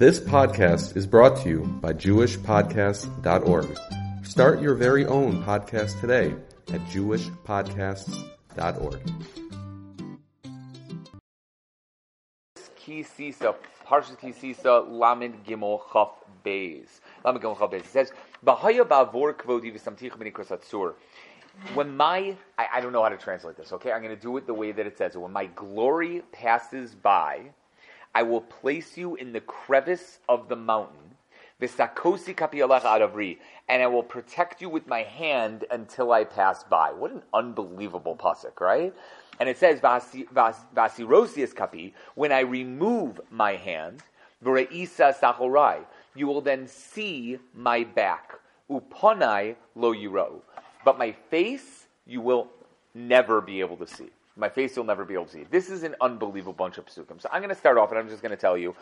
This podcast is brought to you by JewishPodcasts.org. Start your very own podcast today at JewishPodcasts.org. Ki Sisa, Parshas Ki Sisa, Lamed Gimel Chaf Chaf. It says, Bahaya. When my, I, I don't know how to translate this, okay? I'm going to do it the way that it says it. When my glory passes by, I will place you in the crevice of the mountain, Visakosi kapialach adavri, and I will protect you with my hand until I pass by. What an unbelievable pasuk, right? And it says vasirosius kapi, when I remove my hand, v'reisa sachorai, you will then see my back. Uponai lo yiro, but my face you will never be able to see. My face you'll never be able to see. This is an unbelievable bunch of psukim. So I'm going to start off and I'm just going to tell you.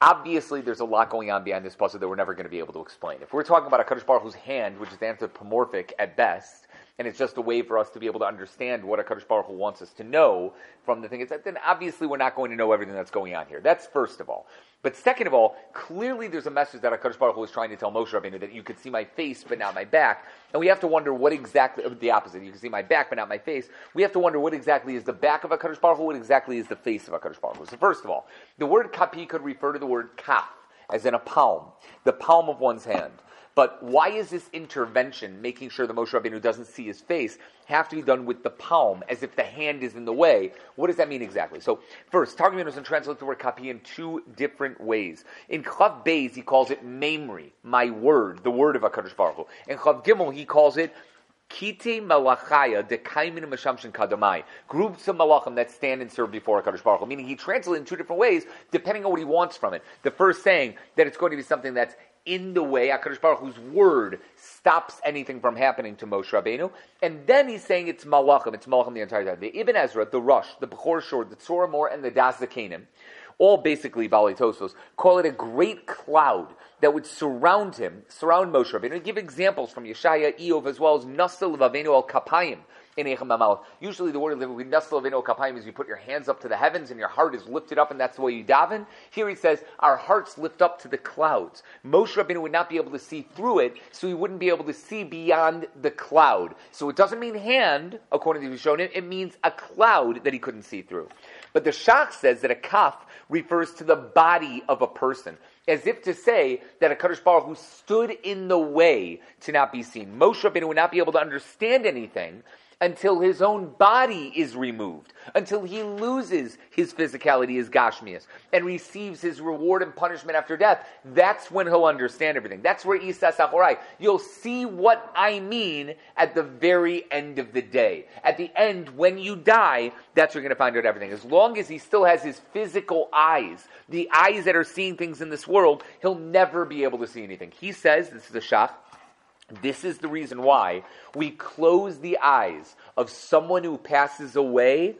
Obviously, there's a lot going on behind this puzzle that we're never going to be able to explain. If we're talking about a Kadosh Baruch Hu's hand, which is anthropomorphic at best, and it's just a way for us to be able to understand what a Baruch Hu wants us to know from the thing, then obviously we're not going to know everything that's going on here. That's first of all. But second of all, clearly there's a message that HaKadosh Baruch Hu was trying to tell Moshe Rabbeinu that you could see my face but not my back. And we have to wonder what exactly, uh, the opposite, you can see my back but not my face. We have to wonder what exactly is the back of HaKadosh Baruch Hu, what exactly is the face of HaKadosh Baruch Hu. So first of all, the word kapi could refer to the word kaf, as in a palm, the palm of one's hand. But why is this intervention, making sure the Moshe Rabbeinu doesn't see his face, have to be done with the palm, as if the hand is in the way? What does that mean exactly? So, first, Targum Yonison translates the word kapi in two different ways. In Chav Beis, he calls it memri, my word, the word of HaKadosh Baruch Hu. In Chav Gimel, he calls it Kite malachaya dekaimin mashamshin kadamai. Groups of malachim that stand and serve before HaKadosh Baruch Hu. Meaning he translates it in two different ways, depending on what he wants from it. The first saying that it's going to be something that's in the way, HaKadosh Baruch Hu's word stops anything from happening to Moshe Rabbeinu. And then he's saying it's malachim, it's malachim the entire time. The Ibn Ezra, the Rush, the Bechor Shor, the Tzror Mor, and the Das Zakanim, all basically Bali Tosos, call it a great cloud that would surround him, surround Moshe Rabbeinu. And give examples from Yeshaya, Eov, as well as Nasal Vavenu al Kapayim, Usually the word Nasal Vavenu al Kapayim is you put your hands up to the heavens and your heart is lifted up and that's the way you daven. Here he says, our hearts lift up to the clouds. Moshe Rabbeinu would not be able to see through it, so he wouldn't be able to see beyond the cloud. So it doesn't mean hand, according to Rishonim, it means a cloud that he couldn't see through. But the Shach says that a kaf refers to the body of a person, as if to say that a Kadosh Baruch Hu stood in the way to not be seen. Moshe Rabbeinu would not be able to understand anything until his own body is removed, until he loses his physicality, his gashmias, and receives his reward and punishment after death. That's when he'll understand everything. That's where Isa Sachorai. You'll see what I mean at the very end of the day. At the end, when you die, that's where you're going to find out everything. As long as he still has his physical eyes, the eyes that are seeing things in this world, he'll never be able to see anything. He says, this is a shach, this is the reason why we close the eyes of someone who passes away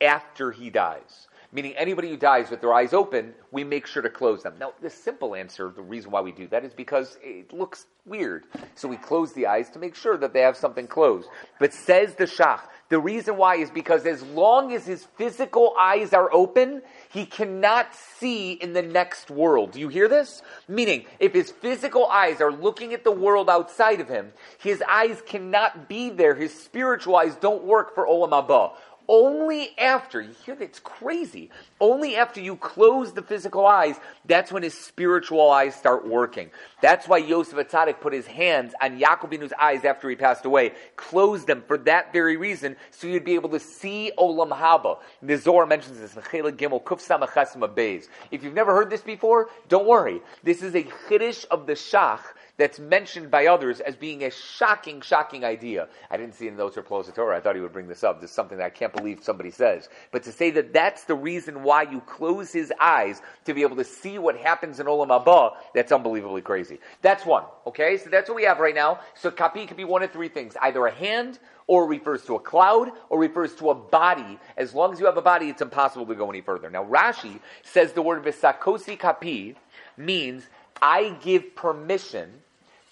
after he dies. Meaning, anybody who dies with their eyes open, we make sure to close them. Now, the simple answer, the reason why we do that is because it looks weird. So we close the eyes to make sure that they have something closed. But says the Shach, the reason why is because as long as his physical eyes are open, he cannot see in the next world. Do you hear this? Meaning, if his physical eyes are looking at the world outside of him, his eyes cannot be there. His spiritual eyes don't work for Olam Haba. Only after, you hear that it's crazy, only after you close the physical eyes, that's when his spiritual eyes start working. That's why Yosef Atzadik put his hands on Yaakobinu's eyes after he passed away, closed them for that very reason, so you'd be able to see Olam Haba. The Zohar mentions this in Gimel Kuf If you've never heard this before, don't worry. This is a chiddush of the Shach that's mentioned by others as being a shocking, shocking idea. I didn't see in those or close Torah. I thought he would bring this up. This is something that I can't believe somebody says. But to say that that's the reason why you close his eyes to be able to see what happens in Olam Haba, that's unbelievably crazy. That's one. Okay, so that's what we have right now. So kapi could be one of three things: either a hand, or refers to a cloud, or refers to a body. As long as you have a body, it's impossible to go any further. Now Rashi says the word visakosi kapi means I give permission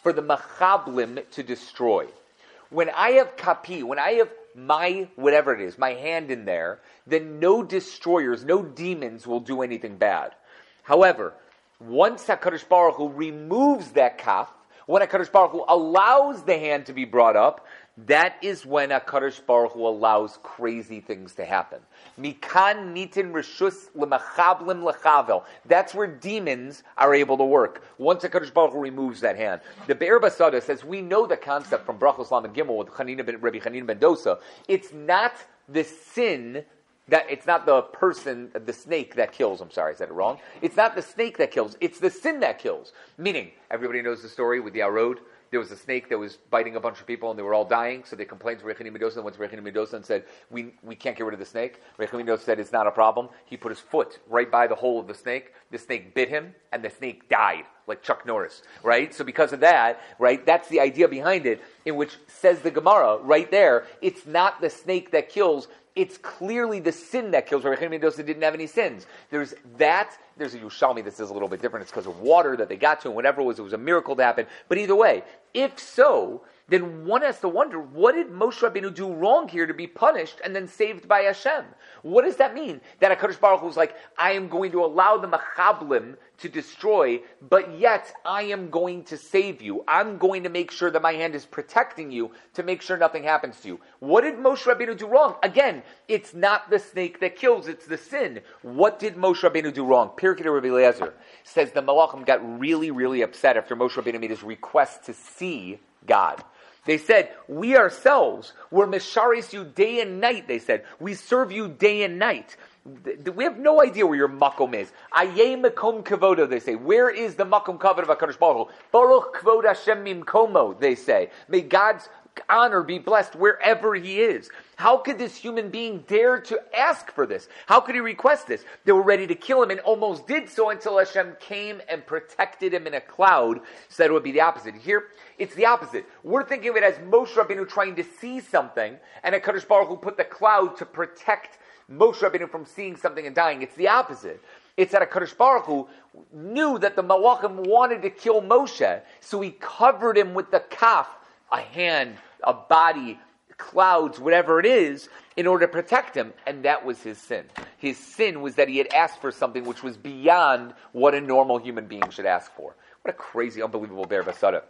for the machablim to destroy. When I have kapi, when I have my whatever it is, my hand in there, then no destroyers, no demons will do anything bad. However, Once HaKadosh Baruch Hu removes that kaf, when HaKadosh Baruch Hu allows the hand to be brought up, that is when HaKadosh Baruch Hu allows crazy things to happen. Mikan nitin reshus lemachablim lechavel. That's where demons are able to work. Once HaKadosh Baruch Hu removes that hand. The Be'er Basada says, we know the concept from Brachos and Gimel with Chanina ben, Rabbi Chanina ben Dosa. It's not the sin that it's not the person, the snake that kills. I'm sorry, I said it wrong. It's not the snake that kills. It's the sin that kills. Meaning, everybody knows the story with the Arod. There was a snake that was biting a bunch of people and they were all dying. So they complained to Rechini ben Dosa and went to and said, we, we can't get rid of the snake. Rechini ben Dosa said, it's not a problem. He put his foot right by the hole of the snake. The snake bit him and the snake died, like Chuck Norris, right? So because of that, right, that's the idea behind it, in which says the Gemara right there, it's not the snake that kills, it's clearly the sin that kills. Rabbi ben Dosa didn't have any sins. There's that. There's a Yerushalmi that says a little bit different. It's because of water that they got to, and whatever it was, it was a miracle to happen. But either way, if so, then one has to wonder, what did Moshe Rabbeinu do wrong here to be punished and then saved by Hashem? What does that mean? That HaKadosh Baruch Hu was like, I am going to allow the Machablim to destroy, but yet I am going to save you. I'm going to make sure that my hand is protecting you to make sure nothing happens to you. What did Moshe Rabbeinu do wrong? Again, it's not the snake that kills, it's the sin. What did Moshe Rabbeinu do wrong? Pirkei Rabbi Eliezer says the Malachim got really, really upset after Moshe Rabbeinu made his request to see God. They said, we ourselves were misharis you day and night, they said. We serve you day and night. We have no idea where your makom is. Aye makom kavodo, they say. Where is the makom kavod of HaKadosh Baruch? Baruch kvod Hashem mimkomo, they say. May God's honor be blessed wherever he is. How could this human being dare to ask for this? How could he request this? They were ready to kill him and almost did so until Hashem came and protected him in a cloud, so that it would be the opposite. Here, it's the opposite. We're thinking of it as Moshe Rabbeinu trying to see something, and a Kadosh Baruch Hu put the cloud to protect Moshe Rabbeinu from seeing something and dying. It's the opposite. It's that a Kadosh Baruch Hu knew that the Malachim wanted to kill Moshe, so he covered him with the kaf, a hand, a body, clouds, whatever it is, in order to protect him. And that was his sin. His sin was that he had asked for something which was beyond what a normal human being should ask for. What a crazy, unbelievable Be'er Basada.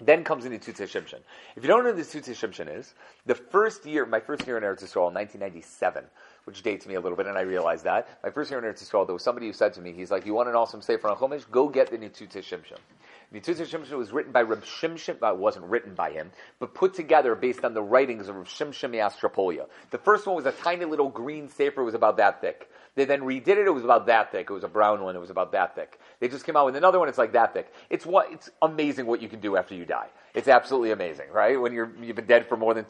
Then comes in the Tzutz Shimshon. If you don't know who the Tzutz Shimshon is, the first year, my first year in Eretz Yisrael, 1997, which dates me a little bit, and I realized that. My first year in Eretz Yisrael, there was somebody who said to me, he's like, you want an awesome Sefer on Chumash? Go get the Nitzutz Shimshon. Nitzutz Shimshon was written by Reb Shimshon, well, it wasn't written by him, but put together based on the writings of Reb Shimshon Yastropolia. The first one was a tiny little green Sefer, it was about that thick. They then redid it, it was about that thick. It was a brown one, it was about that thick. They just came out with another one, it's like that thick. It's what, it's amazing what you can do after you die. It's absolutely amazing, right? When you're, you've been dead for more than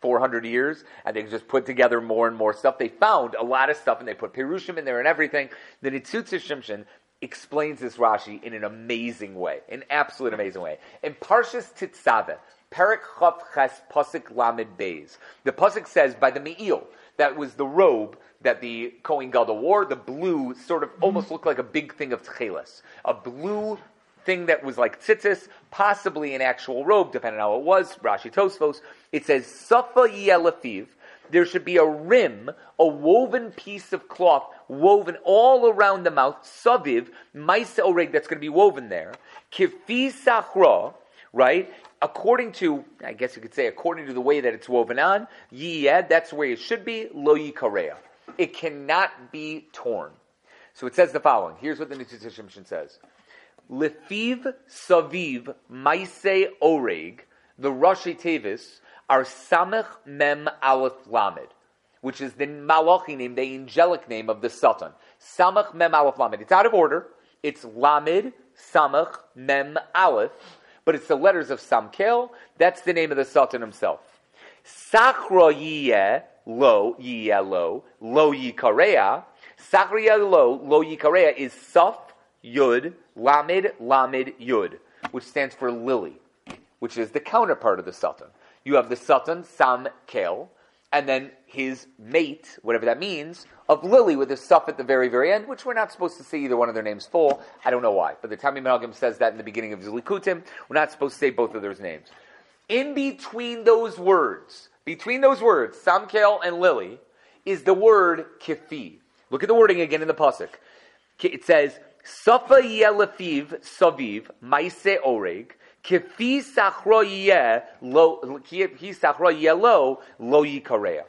400 years, and they just put together more and more stuff. They found a lot of stuff, and they put Perushim in there and everything. The Nitzutz Shimshon explains this Rashi in an amazing way, an absolute amazing way. In Parshas Tetzaveh, Perik Chav Ches Pasuk Lamed Beis, the pasuk says by the Me'il, that was the robe that the Kohen Gadol wore. The blue sort of almost looked like a big thing of tchelas, a blue thing that was like tzitzis, possibly an actual robe, depending on how it was. Rashi Tosfos. It says Safa Yelafiv. There should be a rim, a woven piece of cloth, woven all around the mouth, saviv, maisa oreg, that's going to be woven there. Kifi sachra, right? According to, I guess you could say, according to the way that it's woven on, yiyed, that's way it should be, lo yikareya. It cannot be torn. So it says the following. Here's what the Nitzitz says. Lefiv saviv maise oreg, the Rashi Tevis, are Samech Mem Aleph Lamed, which is the Malachi name, the angelic name of the Satan. Samech Mem Aleph Lamed. It's out of order. It's Lamed, Samech, Mem Aleph, but it's the letters of Samkel. That's the name of the Satan himself. Sachra Yiyeh, Lo, Yiyeh Lo, Lo Yikarea. Sachra Lo, Lo Yikarea is Saf, Yud, Lamed, Lamed, Yud, which stands for lily, which is the counterpart of the Satan. You have the Satan, Sam and then his mate, whatever that means, of Lily with a suff at the very, very end, which we're not supposed to say either one of their names full. I don't know why. But the Tami Malgim says that in the beginning of Zilikutim. We're not supposed to say both of those names. In between those words, between those words, Samkel and Lily, is the word kifi. Look at the wording again in the pasuk. It says Safa yelefiv saviv maise oreg. Kifi sachro lo kifi sachro lo lo yikarea.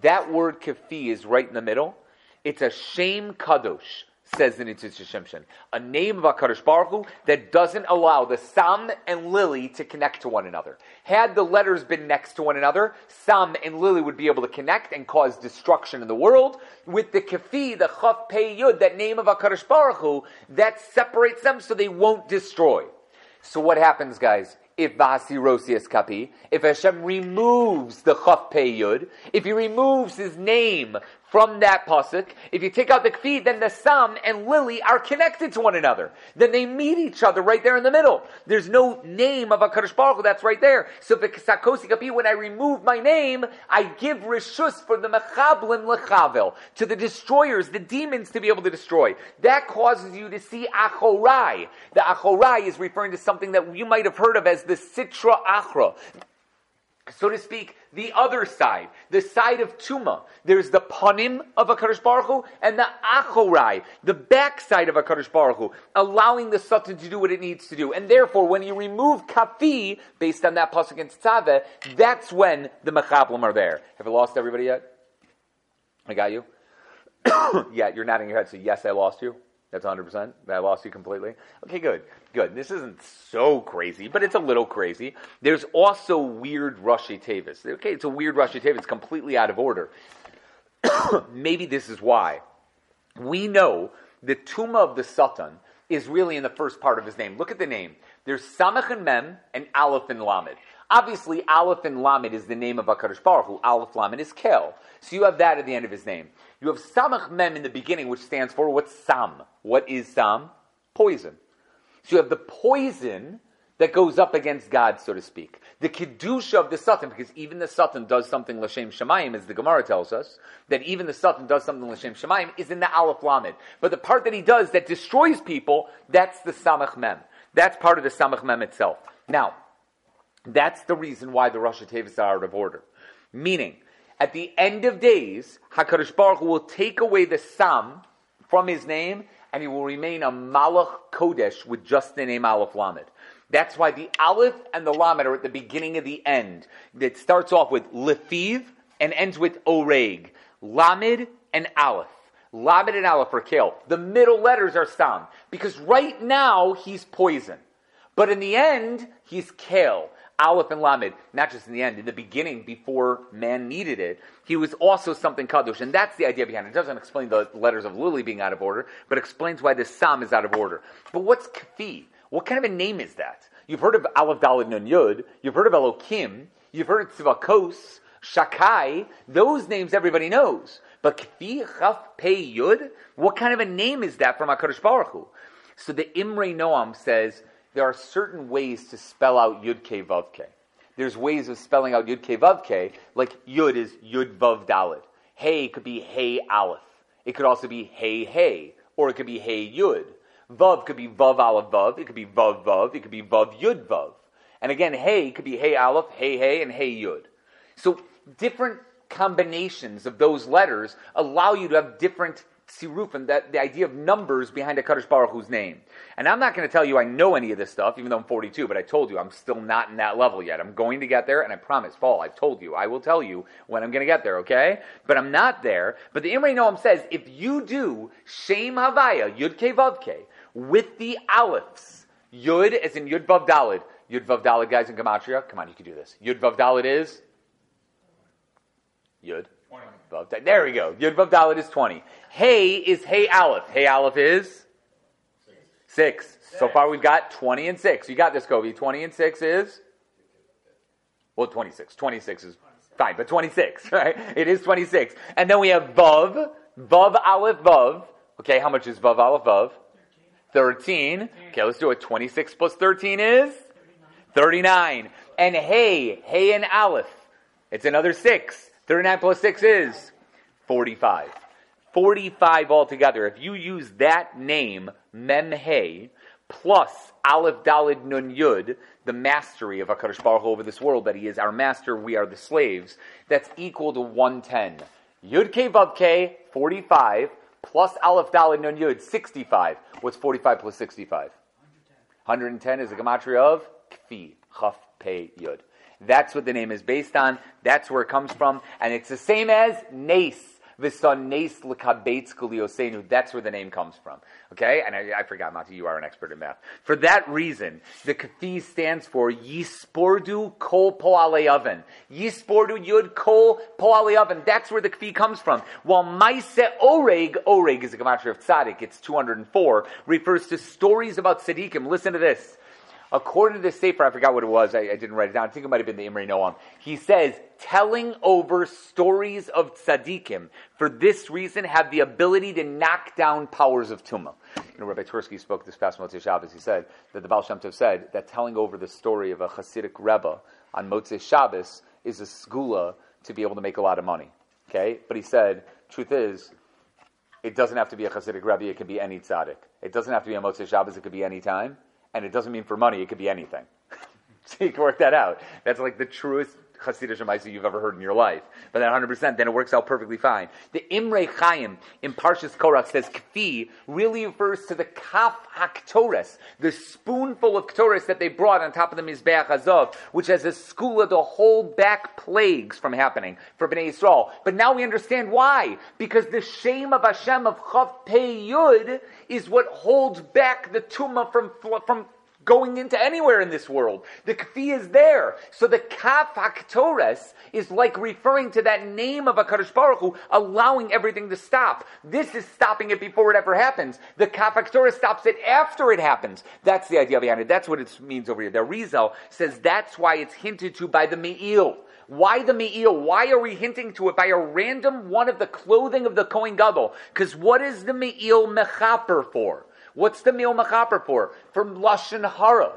That word kafi is right in the middle. It's a shame kadosh says the Nitzitz Shimshon, a name of HaKadosh Baruch Hu that doesn't allow the Sam and Lily to connect to one another. Had the letters been next to one another, Sam and Lily would be able to connect and cause destruction in the world. With the Kafi, the Chaf Pei Yud, that name of HaKadosh Baruch Hu, that separates them so they won't destroy. So what happens, guys? if Vasirosius Kapi, if Hashem removes the Chaf Pei Yud, if he removes his name from that pasuk. If you take out the kfi, then the Sam and Lily are connected to one another. Then they meet each other right there in the middle. There's no name of a Kadosh Baruch Hu, that's right there. So when I remove my name, I give rishus for the Mechablim Lechavel, to the destroyers, the demons to be able to destroy. That causes you to see Achorai. The Achorai is referring to something that you might have heard of as the Sitra Achra so to speak, the other side, the side of Tuma. There's the panim of a Kadosh Baruch Hu and the achorai, the backside of a Kadosh Baruch Hu, allowing the Satan to do what it needs to do. And therefore, when you remove kafi, based on that pasuk in Tzaveh, that's when the mechablim are there. Have I lost everybody yet? I got you? yeah, you're nodding your head, so yes, I lost you. That's 100%. I lost you completely. Okay, good. Good. This isn't so crazy, but it's a little crazy. There's also weird Rashi Tavis. Okay, it's a weird Rashi Tavis. It's completely out of order. Maybe this is why. We know the Tuma of the Satan is really in the first part of his name. Look at the name. There's Samach and Mem and Aleph and Lamed. Obviously, Aleph and Lamed is the name of HaKadosh Baruch Hu. Aleph Lamed is Kel. So you have that at the end of his name. You have Samach Mem in the beginning, which stands for what's Sam? What is Sam? Poison. So you have the poison that goes up against God, so to speak. The kedusha of the Satan, because even the Satan does something l'shem shemayim, as the Gemara tells us, that even the Satan does something l'shem shemayim, is in the Aleph Lamed. But the part that he does that destroys people, that's the Samach Mem. That's part of the Samach Mem itself. Now, that's the reason why the Rosh Tevis are out of order. Meaning, at the end of days, HaKadosh Baruch Hu will take away the Sam from his name and he will remain a Malach Kodesh with just the name Aleph Lamed. That's why the Aleph and the Lamed are at the beginning of the end. It starts off with Lefiv and ends with Oreg. Lamed and Aleph. Lamed and Aleph are Kale. The middle letters are Sam. Because right now he's poison. But in the end, he's Kale. Aleph and Lamed, not just in the end, in the beginning, before man needed it, he was also something kadosh, and that's the idea behind it. It doesn't explain the letters of Lily being out of order, but explains why the Sam is out of order. But what's kafi? What kind of a name is that? You've heard of Aleph Dalid Nun Yud, you've heard of Elokim, you've heard of Tzivakos, Shakai, those names everybody knows. But Kfi Chaf Pei Yud, what kind of a name is that from HaKadosh Baruch Hu? So the Imre Noam says, there are certain ways to spell out Yud Ke Vav Ke. There's ways of spelling out Yud Ke Vav Ke, like Yud is Yud Vav Dalet. Hey could be Hey Aleph. It could also be Hey Hey, or it could be Hey Yud. Vav could be Vav Aleph Vav. It could be Vav Vav. It could be Vav Yud Vav. And again, Hey could be Hey Aleph, Hey Hey, and Hey Yud. So different combinations of those letters allow you to have different sirufim, that the idea of numbers behind a Kadosh Baruch Hu's name. And I'm not going to tell you I know any of this stuff, even though I'm 42, but I told you I'm still not in that level yet. I'm going to get there, and I promise, Paul, I've told you, I will tell you when I'm going to get there, okay? But I'm not there. But the Imre Noam says, if you do Shem Havaya, Yud Ke Vav Ke, with the Alephs, Yud as in Yud Vav Dalid, Yud Vav Dalid, guys in Gematria, come on, you can do this. Yud Vav Dalid is? Yud. Vav. There we go. Yud Vav Dalet is 20. Hey is Hey Aleph. Hey Aleph is? Six. Six. So far we've got 20 and 6. You got this, Kobe. 20 and 6 is? Well, 26. 26 is fine, but 26, right? It is 26. And then we have Vav. Vav Aleph Vav. Okay, how much is Vav Aleph Vav? 13. Okay, let's do it. 26 plus 13 is? 39. And Hey, Hey and Aleph. It's another 6. 39 plus 6 is 45. 45 altogether. If you use that name, Memhe, plus Aleph Dalid Nun Yud, the mastery of HaKadosh Baruch Hu over this world, that he is our master, we are the slaves, that's equal to 110. Yud Ke Vav Ke, 45, plus Aleph Daled Nun Yud, 65. What's 45 plus 65? 110 is a gematria of Kfi, Chaf Pei Yud. That's what the name is based on. That's where it comes from. And it's the same as Nace. V'son Nace L'kabetz Kuliosenu. That's where the name comes from. Okay? And I, I, forgot, Mati, you are an expert in math. For that reason, the Kafi stands for Yispordu Kol Poale Oven. Yispordu Yud Kol Poale Oven. That's where the Kafi comes from. While Maise Oreg, Oreg is a gematria of Tzaddik, it's 204, refers to stories about Tzaddikim. Listen to this. According to the Sefer, I forgot what it was. I, I, didn't write it down. I think it might have been the Imre Noam. He says, telling over stories of tzaddikim, for this reason, have the ability to knock down powers of tumah. You know, Rabbi Twersky spoke this past Motzei Shabbos. He said that the Baal Shem Tov said that telling over the story of a Hasidic Rebbe on Motzei Shabbos is a skula to be able to make a lot of money. Okay? But he said, truth is, it doesn't have to be a Hasidic Rebbe, it can be any tzaddik. It doesn't have to be a Motzei Shabbos, it could be any time and it doesn't mean for money, it could be anything. so you can work that out. That's like the truest Hasidic Shemaisa you've ever heard in your life. But that 100%, then it works out perfectly fine. The Imre Chaim in Parshas Korach says Kfi really refers to the Kaf HaKtores, the spoonful of Ktores that they brought on top of the Mizbeach Azov, which has a skula to hold back plagues from happening for Bnei Yisrael. But now we understand why. Because the shame of Hashem of Chav Pei Yud is what holds back the tumah from, from going into anywhere in this world. The kfi is there. So the kaf haktores is like referring to that name of a Kadosh Baruch Hu, allowing everything to stop. This is stopping it before it ever happens. The kaf haktores stops it after it happens. That's the idea behind it. That's what it means over here. The Rizal says that's why it's hinted to by the Me'il. Why the Me'il? Why are we hinting to it by a random one of the clothing of the Kohen Gadol? Because what is the Me'il mechaper for? What's the Me'il machaper for? From lashon hara.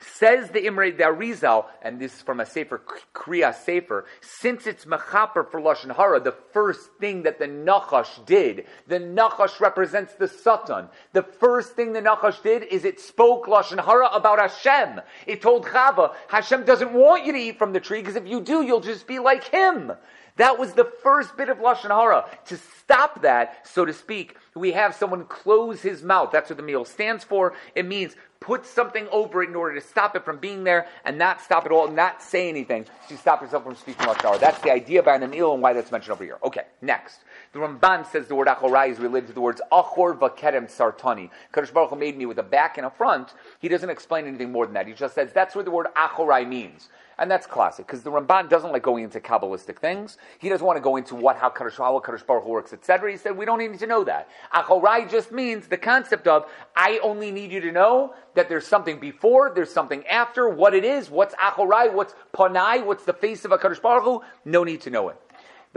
Says the Imre Darizal, and this is from a Sefer, Kriya Sefer, since it's Mechaper for Lashon Hara, the first thing that the Nachash did, the Nachash represents the Satan. The first thing the Nachash did is it spoke Lashon Hara about Hashem. It told Chava, Hashem doesn't want you to eat from the tree, because if you do, you'll just be like him. That was the first bit of Lashon Hara. To stop that, so to speak, we have someone close his mouth. That's what the Me'il stands for. It means put something over it in order to stop it from being there and not stop it all, not say anything to stop yourself from speaking Lashon Hara. That's the idea behind the Me'il and why that's mentioned over here. Okay, next. The Ramban says the word achorai is related to the words achor vakerem sartani. Kadosh Baruch Hu made me with a back and a front. He doesn't explain anything more than that. He just says that's what the word achorai means. And that's classic, because the Ramban doesn't like going into Kabbalistic things. He doesn't want to go into what, how Kadosh, how Kadosh Baruch Hu works, etc. He said, we don't need to know that. Achorai just means the concept of, I only need you to know that there's something before, there's something after, what it is, what's Achorai, what's Panai, what's the face of a Kadosh Baruch Hu, no need to know it.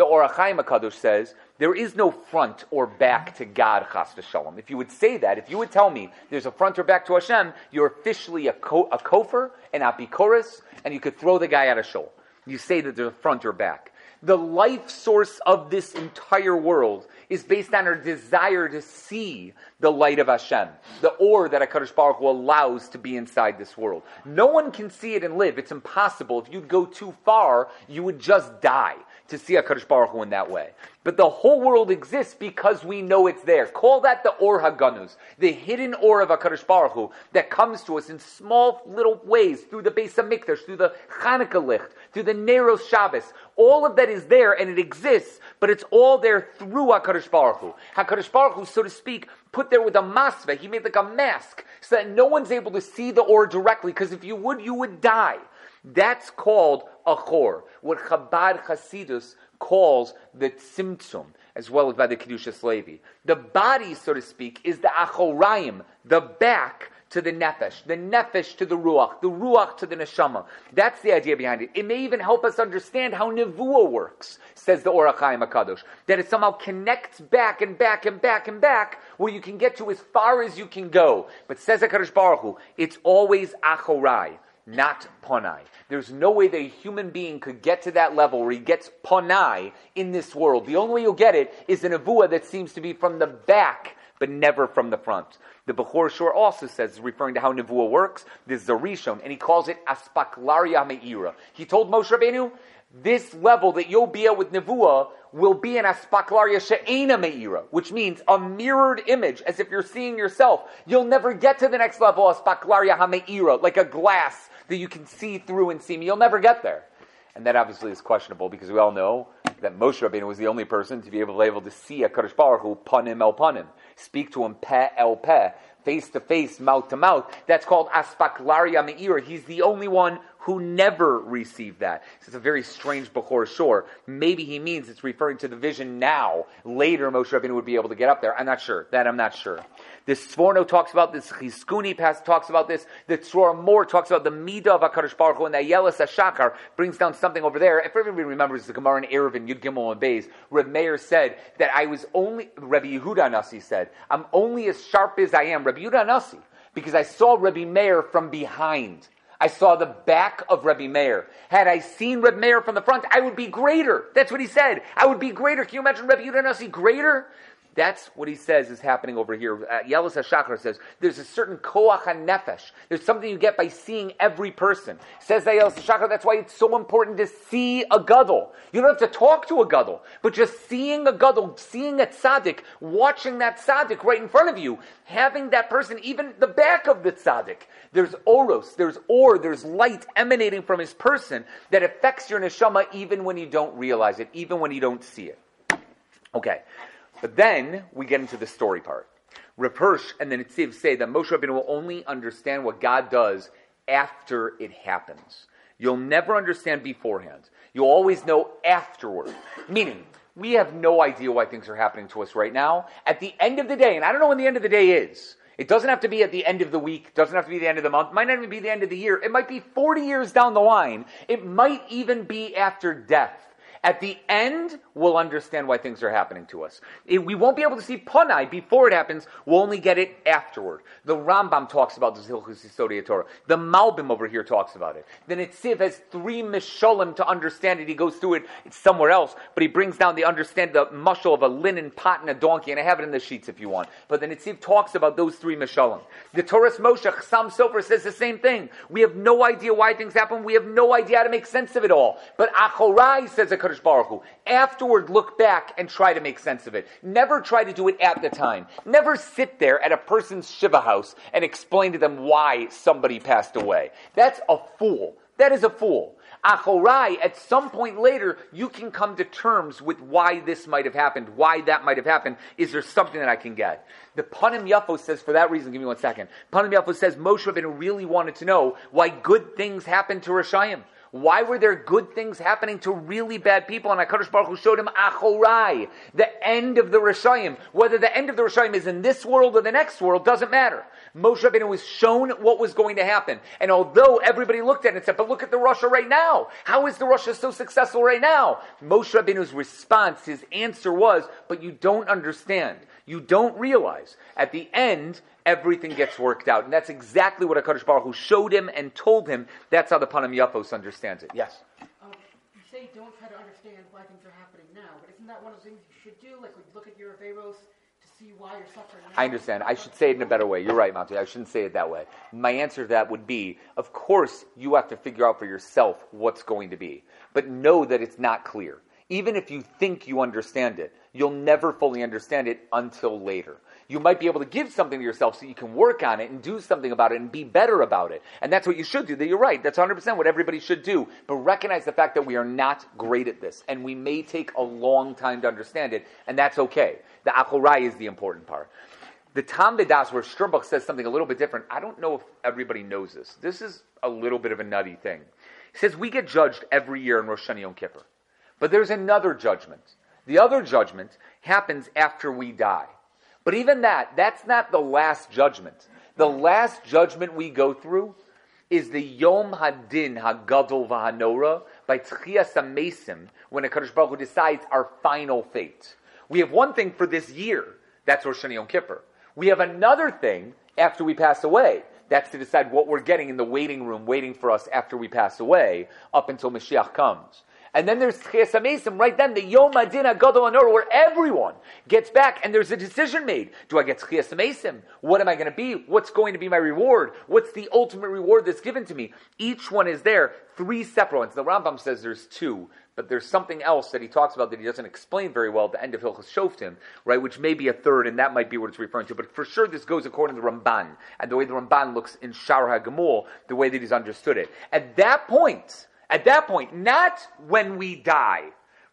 The Or HaChaim HaKadosh says, there is no front or back to God, chas v'shalom. If you would say that, if you would tell me there's a front or back to Hashem, you're officially a, ko- a kofar, an apikoros, and you could throw the guy out of shul. You say that there's a front or back. The life source of this entire world is based on our desire to see the light of Hashem, the or that HaKadosh Baruch Hu allows to be inside this world. No one can see it and live. It's impossible. If you'd go too far, you would just die to see HaKadosh Baruch Hu in that way. But the whole world exists because we know it's there. Call that the Or Haganus, the hidden Or of HaKadosh Baruch Hu that comes to us in small little ways through the Beis HaMikdash, through the Chanukah Licht, through the Neros Shabbos. All of that is there and it exists, but it's all there through HaKadosh Baruch Hu. HaKadosh Baruch Hu, so to speak, put there with a masveh. He made like a mask so that no one's able to see the Or directly because if you would, you would die. That's called a chor, what Chabad Chasidus calls the tzimtzum, as well as by the Kedushas Levi. The body, so to speak, is the achorayim, the back to the nefesh, the nefesh to the ruach, the ruach to the neshama. That's the idea behind it. It may even help us understand how nevuah works, says the Or HaChaim HaKadosh. That it somehow connects back and back and back and back, where you can get to as far as you can go. But says HaKadosh Baruch Hu, it's always achorai not ponai. There's no way that a human being could get to that level where he gets ponai in this world. The only way you'll get it is an avua that seems to be from the back, but never from the front. The Bechor Shor also says, referring to how Nevuah works, this is a Rishon, and he calls it Aspaklaria Me'ira. He told Moshe Rabbeinu, this level that you'll be at with Nevuah will be an aspaklaria she'ena me'ira, which means a mirrored image, as if you're seeing yourself. You'll never get to the next level, aspaklaria ha'me'ira, like a glass that you can see through and see me. You'll never get there. And that obviously is questionable because we all know that Moshe Rabbeinu was the only person to be able, able to see a Kadosh Baruch Hu panim el panim, speak to him peh el peh, face to face, mouth to mouth. That's called aspaklaria me'ira. He's the only one who never received that. It's a very strange Bechor Shor. Maybe he means it's referring to the vision now. Later, Moshe Rabbeinu would be able to get up there. I'm not sure. That I'm not sure. The Sforno talks about this. Chizkuni talks about this. The Tzror Mor talks about the Midah of HaKadosh Baruch Hu, and the Yelis HaShachar brings down something over there. If everybody remembers the Gemara in Eruvin, Yud Gimel and Beis, Reb Meir said that I was only, Rabbi Yehuda Nasi said, I'm only as sharp as I am, Rabbi Yehuda Nasi, because I saw Rabbi Meir from behind. I saw the back of Rebbe Meir. Had I seen Rebbe Meir from the front, I would be greater. That's what he said. I would be greater. Can you imagine Rebbe Yudanasi greater? That's what he says is happening over here. Uh, Yelis HaShachar says there's a certain koach nefesh. There's something you get by seeing every person. Says that Yelis HaShachar, that's why it's so important to see a gadol. You don't have to talk to a gadol, but just seeing a gadol, seeing a tzaddik, watching that tzaddik right in front of you, having that person, even the back of the tzaddik. There's oros, there's or, there's light emanating from his person that affects your neshama even when you don't realize it, even when you don't see it. Okay. But then we get into the story part. Hirsch and the Nitziv say that Moshe Rabbeinu will only understand what God does after it happens. You'll never understand beforehand. You'll always know afterward. Meaning, we have no idea why things are happening to us right now. At the end of the day, and I don't know when the end of the day is. It doesn't have to be at the end of the week, doesn't have to be the end of the month, might not even be the end of the year. It might be 40 years down the line. It might even be after death. At the end, we'll understand why things are happening to us. we won't be able to see Panai before it happens. We'll only get it afterward. The Rambam talks about this Hilchus Yisodei Torah. The Malbim over here talks about it. The Nitziv has three Misholim to understand it. He goes through it it's somewhere else, but he brings down the understand the mushal of a linen pot and a donkey, and I have it in the sheets if you want. But the Nitziv talks about those three Misholim. The Torah Moshe, Chassam Sofer says the same thing. We have no idea why things happen. We have no idea how to make sense of it all. But Achorai says a HaKadosh Baruch Hu. Afterward, look back and try to make sense of it. Never try to do it at the time. Never sit there at a person's Shiva house and explain to them why somebody passed away. That's a fool. That is a fool. Achorai, at some point later, you can come to terms with why this might have happened, why that might have happened. Is there something that I can get? The Panim Yafo says, for that reason, give me one second. Panim Yafo says Moshe Rabbeinu really wanted to know why good things happen to Rishayim. Why were there good things happening to really bad people? And HaKadosh Baruch Hu showed him Achorai, the end of the Rishayim. Whether the end of the Rishayim is in this world or the next world doesn't matter. Moshe Rabbeinu was shown what was going to happen. And although everybody looked at it and said, but look at the rasha right now. How is the rasha so successful right now? Moshe Rabbeinu's response, his answer was, but you don't understand. You don't realize. At the end, everything gets worked out. And that's exactly what HaKadosh Baruch Hu showed him and told him. That's how the Panim Yafos understands it. Yes? Um, you say don't try to understand why things are happening now, but isn't that one of the things you should do? Like, look at your Averos to see why you're suffering now? I understand. I should say it in a better way. You're right, Monty. I shouldn't say it that way. My answer to that would be, of course, you have to figure out for yourself what's going to be. But know that it's not clear. Even if you think you understand it, you'll never fully understand it until later you might be able to give something to yourself so you can work on it and do something about it and be better about it. And that's what you should do. That you're right. That's 100% what everybody should do. But recognize the fact that we are not great at this and we may take a long time to understand it, and that's okay. The achorai is the important part. The Tam Vedas, where Sternbuch says something a little bit different, I don't know if everybody knows this. This is a little bit of a nutty thing. He says we get judged every year in Rosh Hashanah Yom Kippur. But there's another judgment. The other judgment happens after we die. But even that, that's not the last judgment. The last judgment we go through is the Yom Hadin Hagadol Vahanora by Tchias Amesim when a Kadosh Baruch Hu decides our final fate. We have one thing for this year. That's Rosh Hashanah Yom Kippur. We have another thing after we pass away. That's to decide what we're getting in the waiting room, waiting for us after we pass away, up until Mashiach comes. And then there's Tchias right then, the Yom Adin Agadol Anor, where everyone gets back and there's a decision made. Do I get Tchias? What am I going to be? What's going to be my reward? What's the ultimate reward that's given to me? Each one is there, three separate ones. The Rambam says there's two, but there's something else that he talks about that he doesn't explain very well at the end of Hilchas Shoftim, right, which may be a third, and that might be what it's referring to. But for sure, this goes according to Ramban, and the way the Ramban looks in Shar HaGamul, the way that he's understood it. At that point, at that point, not when we die,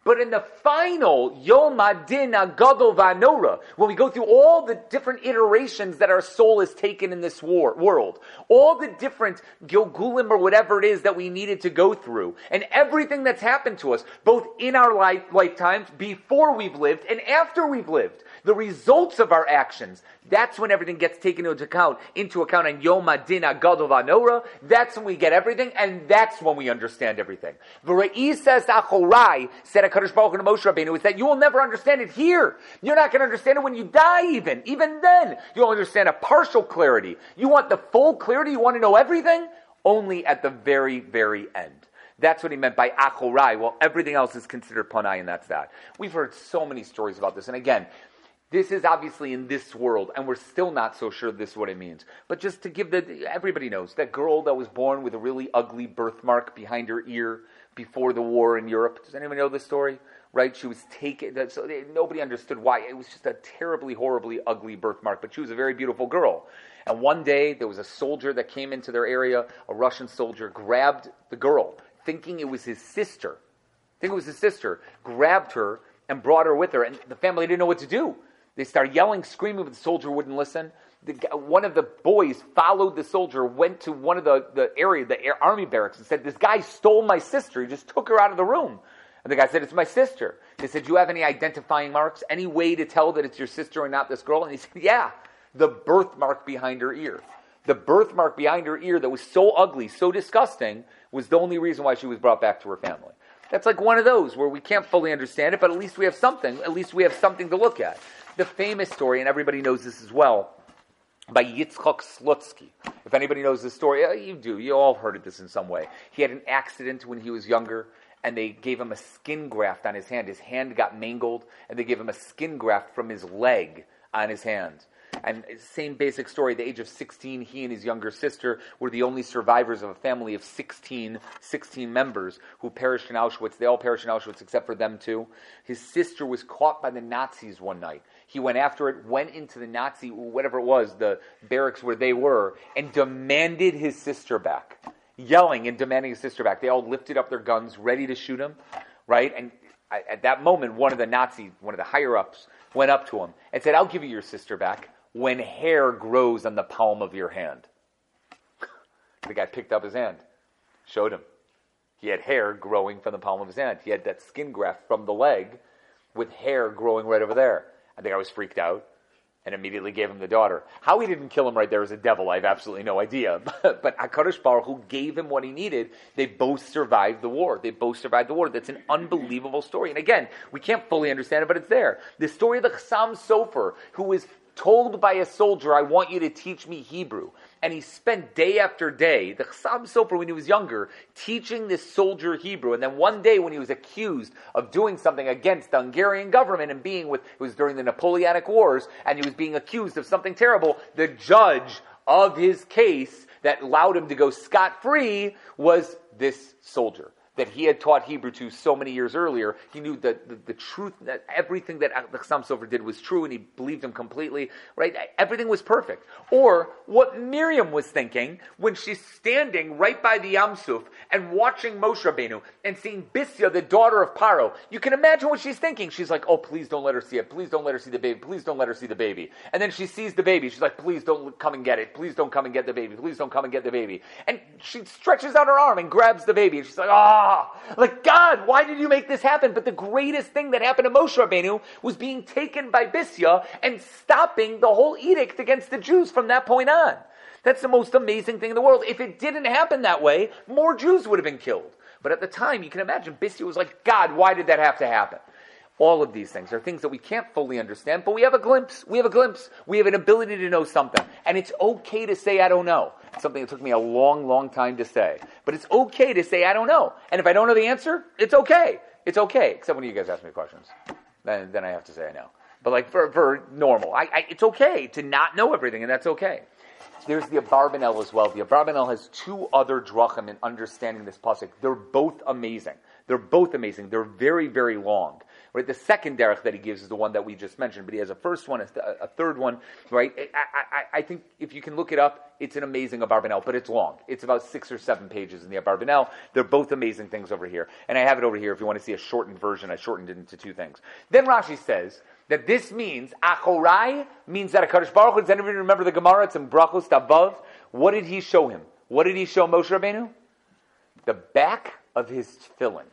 but in the final Yom Adin Agadol Vanora, when we go through all the different iterations that our soul has taken in this war, world, all the different Gilgulim or whatever it is that we needed to go through, and everything that's happened to us, both in our life, lifetimes, before we've lived, and after we've lived, the results of our actions, that's when everything gets taken into account, into account and Yom Adin Agadol Vanora. That's when we get everything, and that's when we understand everything. V're'i says Achorai, said HaKadosh Baruch Hu to Moshe Rabbeinu, is that you will never understand it here. You're not going to understand it when you die even. Even then, you'll understand a partial clarity. You want the full clarity? You want to know everything? Only at the very, very end. That's what he meant by achorai. Well, everything else is considered panai, and that's that. We've heard so many stories about this. And again, this is obviously in this world, and we're still not so sure this is what it means. But just to give the everybody knows that girl that was born with a really ugly birthmark behind her ear before the war in Europe. Does anyone know this story? Right? She was taken. So they, nobody understood why. It was just a terribly, horribly ugly birthmark. But she was a very beautiful girl. And one day there was a soldier that came into their area. A Russian soldier grabbed the girl, thinking it was his sister. Thinking it was his sister. Grabbed her and brought her with her. And the family didn't know what to do. They started yelling, screaming, but the soldier wouldn't listen. The, one of the boys followed the soldier, went to one of the, the area, the air, army barracks, and said, This guy stole my sister. He just took her out of the room. And the guy said, It's my sister. They said, Do you have any identifying marks? Any way to tell that it's your sister and not this girl? And he said, Yeah, the birthmark behind her ear. The birthmark behind her ear that was so ugly, so disgusting, was the only reason why she was brought back to her family. That's like one of those where we can't fully understand it, but at least we have something. At least we have something to look at. The famous story, and everybody knows this as well, by Yitzchok Slutsky. If anybody knows this story, uh, you do. You all heard of this in some way. He had an accident when he was younger, and they gave him a skin graft on his hand. His hand got mangled, and they gave him a skin graft from his leg on his hand. And same basic story. At the age of 16, he and his younger sister were the only survivors of a family of 16, 16 members who perished in Auschwitz. They all perished in Auschwitz except for them two. His sister was caught by the Nazis one night. He went after it, went into the Nazi, whatever it was, the barracks where they were, and demanded his sister back. Yelling and demanding his sister back. They all lifted up their guns, ready to shoot him, right? And at that moment, one of the Nazi, one of the higher ups, went up to him and said, I'll give you your sister back when hair grows on the palm of your hand. the guy picked up his hand, showed him. He had hair growing from the palm of his hand. He had that skin graft from the leg with hair growing right over there. I think I was freaked out and immediately gave him the daughter. How he didn't kill him right there as a devil, I have absolutely no idea. But, but Baruch Hu gave him what he needed. They both survived the war. They both survived the war. That's an unbelievable story. And again, we can't fully understand it, but it's there. The story of the Chassam Sofer, who was told by a soldier, I want you to teach me Hebrew. And he spent day after day, the Chassam Sofer when he was younger, teaching this soldier Hebrew. And then one day when he was accused of doing something against the Hungarian government and being with, it was during the Napoleonic Wars, and he was being accused of something terrible, the judge of his case that allowed him to go scot-free was this soldier that he had taught Hebrew to so many years earlier. He knew that the, the truth, that everything that the Chassam Sofer did was true, and he believed him completely. Right? Everything was perfect. Or what Miriam was thinking when she's standing right by the Yamsuf and watching Moshe Rabbeinu and seeing Bisya, the daughter of Paro. You can imagine what she's thinking. She's like, "Oh, please don't let her see it. Please don't let her see the baby. Please don't let her see the baby." And then she sees the baby. She's like, "Please don't come and get it. Please don't come and get the baby. Please don't come and get the baby." And she stretches out her arm and grabs the baby. And she's like, "Ah." Like, God, why did you make this happen? But the greatest thing that happened to Moshe Rabbeinu was being taken by Bisya and stopping the whole edict against the Jews from that point on. That's the most amazing thing in the world. If it didn't happen that way, more Jews would have been killed. But at the time, you can imagine, Bisya was like, God, why did that have to happen? All of these things are things that we can't fully understand, but we have a glimpse. We have a glimpse. We have an ability to know something. And it's okay to say, I don't know. It's something that took me a long, long time to say. But it's okay to say I don't know. And if I don't know the answer, it's okay. It's okay. Except when you guys ask me questions. Then, then I have to say I know. But like for, for normal, I, I, it's okay to not know everything, and that's okay. There's the Abarbanel as well. The Abarbanel has two other drachim in understanding this pasuk. They're both amazing. They're both amazing. They're very, very long. Right? The second derech that he gives is the one that we just mentioned, but he has a first one, a, th- a third one. Right? I, I, I, think if you can look it up, it's an amazing Abarbanel, but it's long. It's about six or seven pages in the Abarbanel. They're both amazing things over here, and I have it over here. If you want to see a shortened version, I shortened it into two things. Then Rashi says that this means achorai means that a Kadosh Baruch. Does anybody remember the Gemara? It's in Brachos above. What did he show him? What did he show Moshe Rabbeinu? The back of his tefillin.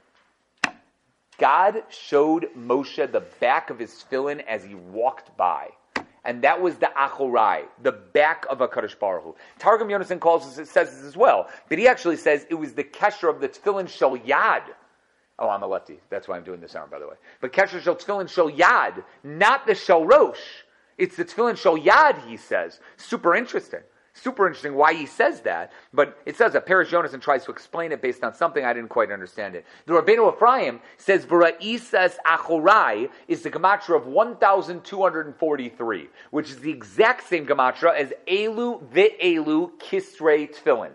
God showed Moshe the back of his tefillin as he walked by. And that was the achorai, the back of a Kadosh Baruch Hu. Targum Yonason calls it, says this as well, but he actually says it was the kesher of the tefillin shel yad. Oh, I'm a lefty. That's why I'm doing this arm, by the way. But kesher shel tefillin shel yad, not the shel rosh. It's the tefillin shel yad, he says. Super interesting. Super interesting why he says that, but it says that Paris Jonas and tries to explain it based on something I didn't quite understand it. The Rabbeinu Ephraim says V'ra'isas achorai is the gematria of 1,243, which is the exact same gematria as Elu V'Elu Kisrei Tfilin.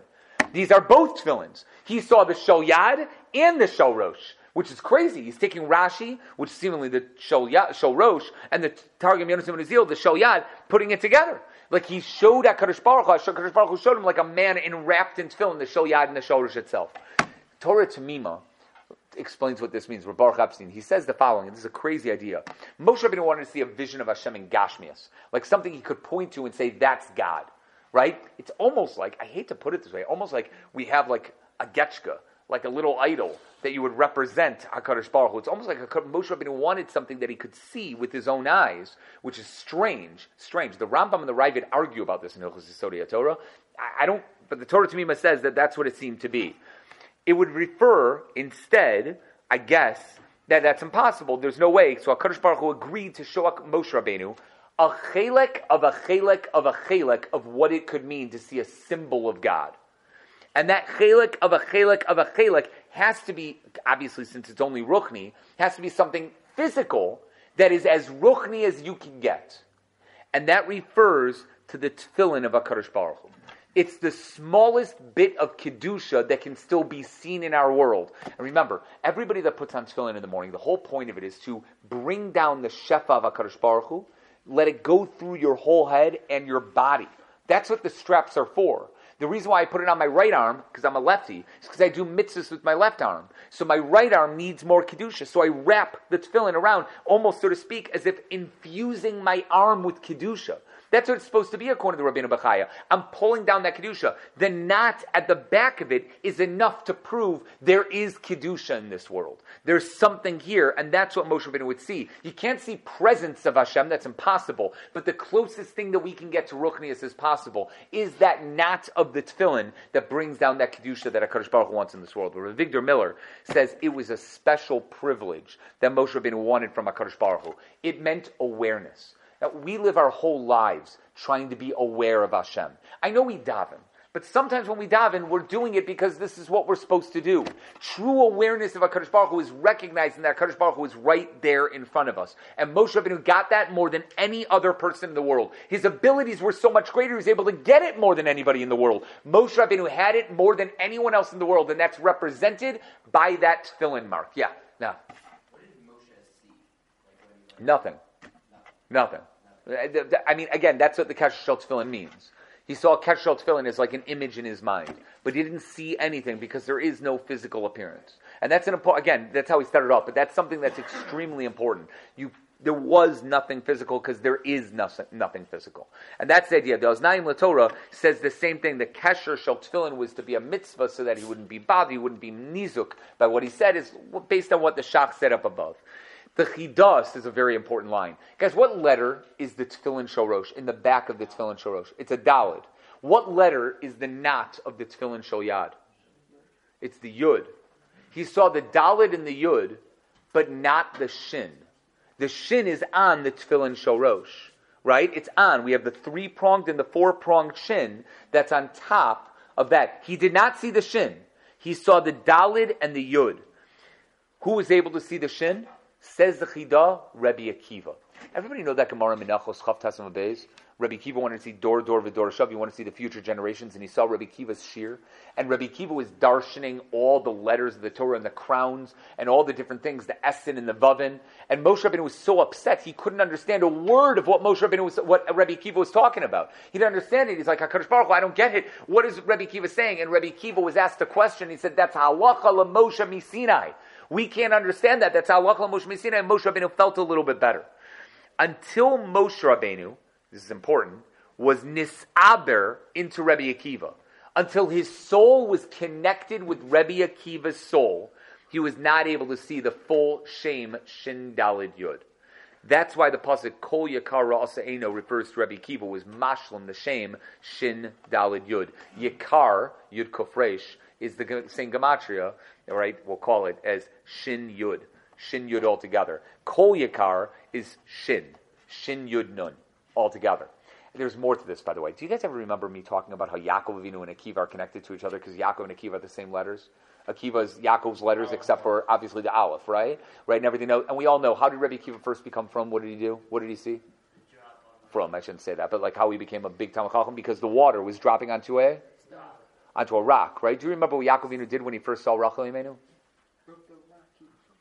These are both tefillins. He saw the Shol Yad and the Shol Rosh which is crazy. He's taking Rashi, which seemingly the Shol, Rosh, and the Targum Yonasim Nazil, the Shol Yad, putting it together. Like he showed at Kadosh Baruch Hu, Kadosh Baruch Hu showed him like a man enwrapped in tefillin, the Shol Yad and the Rosh itself. Torah Tamima explains what this means. Baruch Epstein, he says the following, this is a crazy idea. Moshe Rabbeinu wanted to see a vision of Hashem in Gashmias, like something he could point to and say, that's God, right? It's almost like, I hate to put it this way, almost like we have like a Getchka, like a little idol that you would represent HaKadosh Baruch Hu. It's almost like a, Moshe Rabbeinu wanted something that he could see with his own eyes, which is strange. Strange. The Rambam and the Ra'avad argue about this in Hilchos Yisodei Torah. I, I, don't, but the Torah Tamima says that that's what it seemed to be. It would refer instead, I guess, that that's impossible. There's no way. So HaKadosh Baruch Hu agreed to show Moshe Rabbeinu a chelek of a chelek of a chelek of what it could mean to see a symbol of God. And that chelik of a chelik of a chelik has to be, obviously, since it's only ruchni, has to be something physical that is as ruchni as you can get. And that refers to the tefillin of HaKadosh Baruch Hu. It's the smallest bit of kedusha that can still be seen in our world. And remember, everybody that puts on tefillin in the morning, the whole point of it is to bring down the shefa of Hakadosh Baruch Hu, let it go through your whole head and your body. That's what the straps are for. The reason why I put it on my right arm, because I'm a lefty, is because I do mitzvahs with my left arm. So my right arm needs more kedusha. So I wrap the tefillin around, almost so to speak, as if infusing my arm with kedusha. That's what it's supposed to be according to Rabbeinu Bechaya. I'm pulling down that Kedusha. The knot at the back of it is enough to prove there is Kedusha in this world. There's something here, and that's what Moshe Rabbeinu would see. You can't see presence of Hashem, that's impossible. But the closest thing that we can get to Ruchnias as possible is that knot of the tefillin that brings down that Kedusha that HaKadosh Baruch Hu wants in this world. Where Victor Miller says it was a special privilege that Moshe Rabbeinu wanted from HaKadosh Baruch Hu. It meant awareness. That we live our whole lives trying to be aware of Hashem. I know we daven, but sometimes when we daven, we're doing it because this is what we're supposed to do. True awareness of HaKadosh Baruch Hu is recognizing that HaKadosh Baruch Hu is right there in front of us. And Moshe Rabbeinu got that more than any other person in the world. His abilities were so much greater, he was able to get it more than anybody in the world. Moshe Rabbeinu had it more than anyone else in the world, and that's represented by that tefillin mark. Yeah, now. What did Moshe see? Nothing. Nothing. Uh, I mean, again, that's what the Kesher Shel means. He saw Kesher Shel as like an image in his mind, but he didn't see anything because there is no physical appearance. And that's an important, again, that's how he started off, but that's something that's extremely important. You, there was nothing physical because there is nothing, nothing physical. And that's the idea. The Oznaim LaTorah says the same thing. The Kesher Shel was to be a mitzvah so that he wouldn't be bothered, he wouldn't be nizuk. But what he said is based on what the Shach said up above. The chidas is a very important line. Guys, what letter is the tefillin shorosh in the back of the tefillin shorosh? It's a dalid. What letter is the knot of the tefillin shoyad? It's the yud. He saw the dalid and the yud, but not the shin. The shin is on the tefillin shorosh. right? It's on. We have the three pronged and the four pronged shin that's on top of that. He did not see the shin. He saw the dalid and the yud. Who was able to see the shin? Says the Chida, Rebbe Akiva. Everybody know that Gemara Menachos Chav Tasam Beis? Rabbi Kiva wanted to see Dor Dor Vidor Shav. He wanted to see the future generations, and he saw Rabbi Kiva's shear. And Rabbi Kiva was darshaning all the letters of the Torah and the crowns and all the different things, the Essen and the Vavin. And Moshe Rabbeinu was so upset he couldn't understand a word of what Moshe Rabbeinu was, what Rabbi Kiva was talking about. He didn't understand it. He's like, Hakadosh Baruch Hu, I don't get it. What is Rabbi Kiva saying? And Rabbi Kiva was asked a question. He said, "That's halacha Moshe misinai." We can't understand that. That's how halacha Moshe misinai. And Moshe Rabbeinu felt a little bit better until Moshe Rabbeinu this is important, was nisaber into Rebbe Akiva. Until his soul was connected with Rebbe Akiva's soul, he was not able to see the full shem Shin Dalid Yud. That's why the pasuk Kol Yakar Ra'aseino refers to Rebbe Akiva was mashlim the shem Shin Dalid Yud. Yakar Yud Kofresh is the same gematria, right? We'll call it as Shin Yud, Shin Yud altogether. Kol Yakar is Shin, Shin Yud Nun altogether. There's more to this, by the way. Do you guys ever remember me talking about how Yaakov Avinu and Akiva are connected to each other because Yaakov and Akiva are the same letters? Akiva is Yaakov's letters, except for obviously the Aleph, right? Right, and everything. Else. And we all know how did Rebbe Akiva first become from? What did he do? What did he see? From. I shouldn't say that, but like how he became a big Talmid Chacham because the water was dropping onto a onto a rock, right? Do you remember what Yaakov Avinu did when he first saw Rachel Imenu?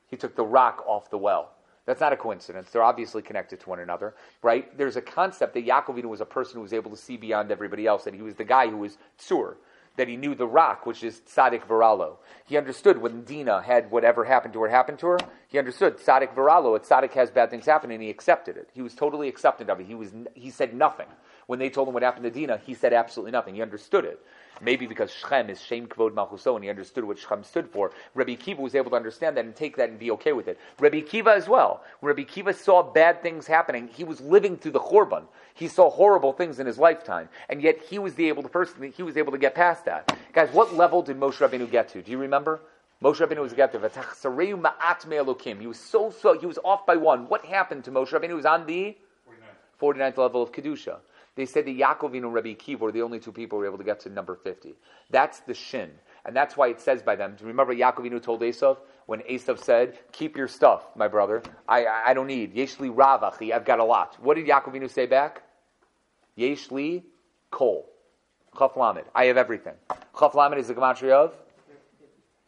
He took the rock off the well. That's not a coincidence. They're obviously connected to one another, right? There's a concept that Yaakovinu was a person who was able to see beyond everybody else, that he was the guy who was tsur, that he knew the rock, which is Tzadik Viralo. He understood when Dina had whatever happened to her happened to her. He understood Tzadik Viralo. A Tzadik has bad things happen, and he accepted it. He was totally acceptant of it. He was he said nothing when they told him what happened to Dina. He said absolutely nothing. He understood it. Maybe because Shechem is Shem Kvod Malchuso, and he understood what Shechem stood for. Rabbi Kiva was able to understand that and take that and be okay with it. Rabbi Kiva as well. Rabbi Kiva saw bad things happening, he was living through the Churban. He saw horrible things in his lifetime, and yet he was the able to person. He was able to get past that. Guys, what level did Moshe Rabbeinu get to? Do you remember? Moshe Rabbeinu was get to He was so so. He was off by one. What happened to Moshe Rabbeinu? He was on the 49th, 49th level of kedusha. They said that Yaakov and Rabbi Akiva were the only two people who were able to get to number 50. That's the shin. And that's why it says by them. Remember Yaakov told Esav when Esav said, Keep your stuff, my brother. I, I, don't need. Yeshli ravachi. I've got a lot. What did Yaakov say back? Yeshli kol. Chaf lamed. I have everything. Chaf lamed is the gematria of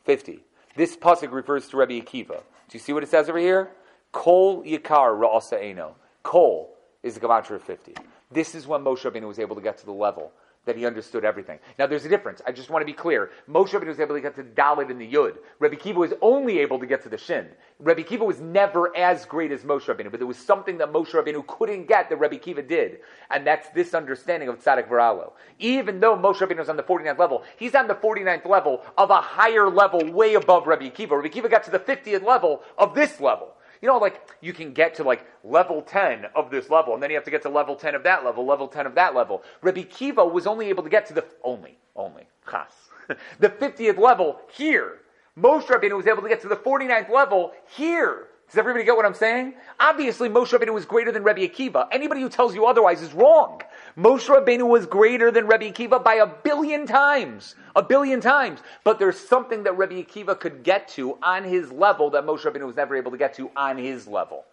50. This pasuk refers to Rabbi Akiva. Do you see what it says over here? Kol yikar ra'asa eno. Kol is the gematria of 50. This is when Moshe Rabbeinu was able to get to the level that he understood everything. Now, there's a difference. I just want to be clear. Moshe Rabbeinu was able to get to the Dalit and the Yud. Rabbi Kiva was only able to get to the Shin. Rabbi Kiva was never as great as Moshe Rabbeinu, but there was something that Moshe Rabbeinu couldn't get that Rabbi Kiva did, and that's this understanding of Tzadik Varalo. Even though Moshe Rabbeinu was on the 49th level, he's on the 49th level of a higher level, way above Rabbi Kiva. Rabbi Kiva got to the 50th level of this level. You know, like you can get to like level 10 of this level, and then you have to get to level 10 of that level, level 10 of that level. Rabbi Kiva was only able to get to the, only, only, chas, the 50th level here. Moshe Rabbeinu was able to get to the 49th level here. Does everybody get what I'm saying? Obviously, Moshe Rabbeinu was greater than Rabbi Akiva. Anybody who tells you otherwise is wrong. Moshe Rabbeinu was greater than Rabbi Akiva by a billion times. A billion times. But there's something that Rabbi Akiva could get to on his level that Moshe Rabbeinu was never able to get to on his level.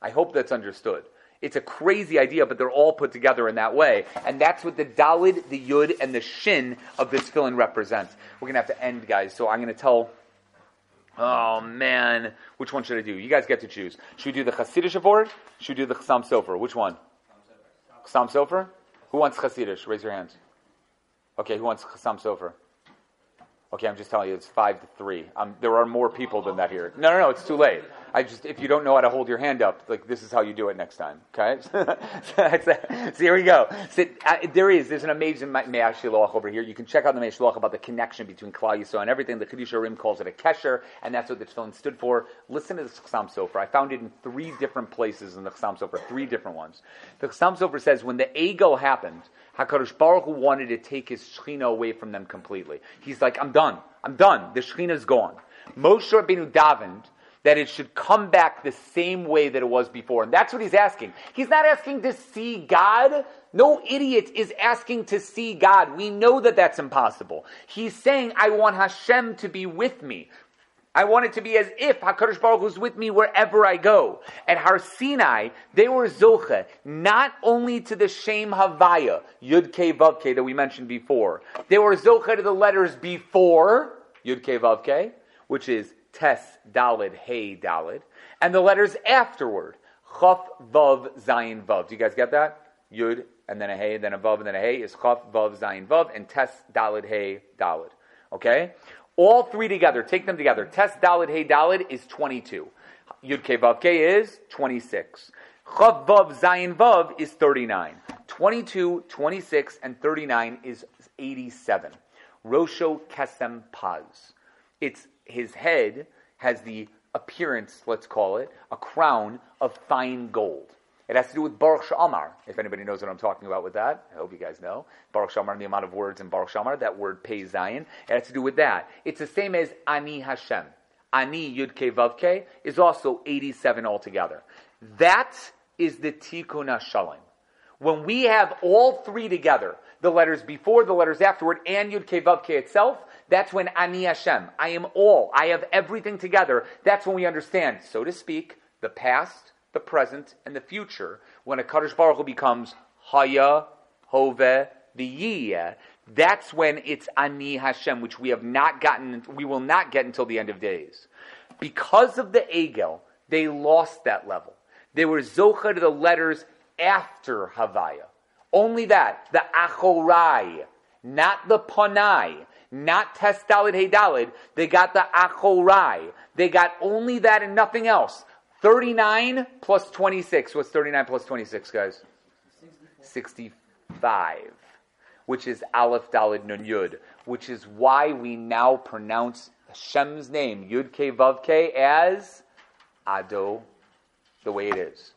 I hope that's understood. It's a crazy idea, but they're all put together in that way. And that's what the Dalid, the Yud, and the Shin of this fill represents. We're going to have to end, guys. So I'm going to tell Oh man, which one should I do? You guys get to choose. Should we do the Hasidish Avort? Should we do the Chassam Sofer? Which one? Chassam Sofer. Who wants Hasidish? Raise your hands. Okay, who wants Chassam Sofer? Okay, I'm just telling you, it's five to three. Um, there are more people than that here. No, no, no, it's too late. I just, if you don't know how to hold your hand up, like this is how you do it next time. Okay, so here we go. So, uh, there is, there's an amazing Me'ah over here. You can check out the Me'ah about the connection between Klal Yisrael and everything. The Kedusha Rim calls it a kesher, and that's what the tefillin stood for. Listen to the Chassam Sofer. I found it in three different places in the Chassam Sofer, three different ones. The Chassam Sofer says when the Egel happened, Hakadosh Baruch Hu wanted to take his Shechina away from them completely. He's like, I'm done. I'm done. The Shechina is gone. Moshe Rabbeinu davened that it should come back the same way that it was before. And that's what he's asking. He's not asking to see God. No idiot is asking to see God. We know that that's impossible. He's saying, I want Hashem to be with me. I want it to be as if HaKadosh Baruch Hu is with me wherever I go. At Har Sinai, they were zoche, not only to the Shem Havaya, Yud Ke Vav Ke, that we mentioned before. They were zoche to the letters before, Yud Ke Vav Ke, which is Tes Dalid Hey Dalid, and the letters afterward, Chaf Vav Zayin Vav. Do you guys get that? Yud, and then a Hey, then a Vav, and then a Hey is Chaf Vav Zayin Vav, and Tes Dalid Hey Dalid. Okay? All three together, take them together. Tes Dalid Hey Dalid is 22. Yud Ke Vav Ke is 26. Chaf Vav Zayin Vav is 39. 22, 26, and 39 is 87. Rosho Kesem Paz. It's his head has the appearance, let's call it, a crown of fine gold. It has to do with Baruch She'amar. If anybody knows what I'm talking about with that, I hope you guys know. Baruch She'amar and the amount of words in Baruch She'amar, that word Pei Zayin, it has to do with that. It's the same as Ani Hashem. Ani Yud Ke is also 87 altogether. That is the Tikkun Shalom. When we have all three together, the letters before, the letters afterward, and Yud Ke itself, that's when Ani Hashem. I am all. I have everything together. That's when we understand, so to speak, the past, the present, and the future. When a Kadosh Baruch Hu becomes Haya, Hove, V'yiyah, that's when it's Ani Hashem, which we have not gotten, we will not get until the end of days. Because of the Egel, they lost that level. They were Zocha to the letters after Havaya. Only that, the Achorai, not the Panai, not Tes Dalid Hey Dalid. They got the Achorai. They got only that and nothing else. 39 plus 26. What's 39 plus 26, guys? 65. Which is Aleph Dalid Nun Yud. Which is why we now pronounce Hashem's name, Yud Ke Vav Ke, as Ado, the way it is.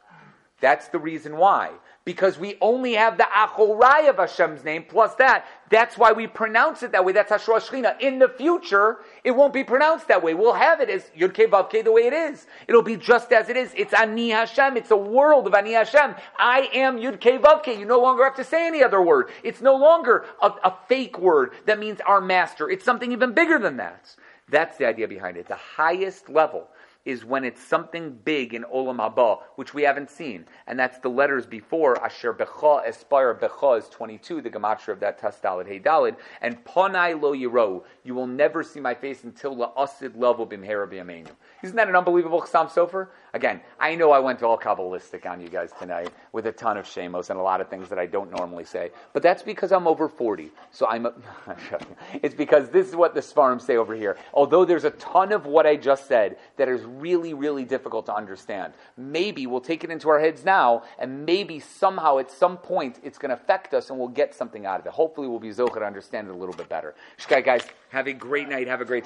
That's the reason why. Because we only have the Achorai of Hashem's name plus that. That's why we pronounce it that way. That's Hashra Shechina. In the future, it won't be pronounced that way. We'll have it as Yud Ke Vav the way it is. It'll be just as it is. It's Ani Hashem. It's a world of Ani Hashem. I am Yud Ke Vav. You no longer have to say any other word. It's no longer a, a fake word that means our master. It's something even bigger than that. That's the idea behind it. The highest level is when it's something big in Olam Haba, which we haven't seen. And that's the letters before Asher Becha Aspire Becha is 22, the gematria of that Tes Dalid Hey Dalid. And Ponai Lo Yiro, you will never see my face until La Asid Level Bimhera B'Yameinu. Isn't that an unbelievable Chassam Sofer? Again, I know I went all Kabbalistic on you guys tonight with a ton of shamos and a lot of things that I don't normally say. But that's because I'm over 40. So I'm, a, it's because this is what the Svarim say over here. Although there's a ton of what I just said that is really, really difficult to understand. Maybe we'll take it into our heads now, and maybe somehow at some point it's going to affect us and we'll get something out of it. Hopefully we'll be zoche to understand it a little bit better. Shkai, guys, have a great night. Have a great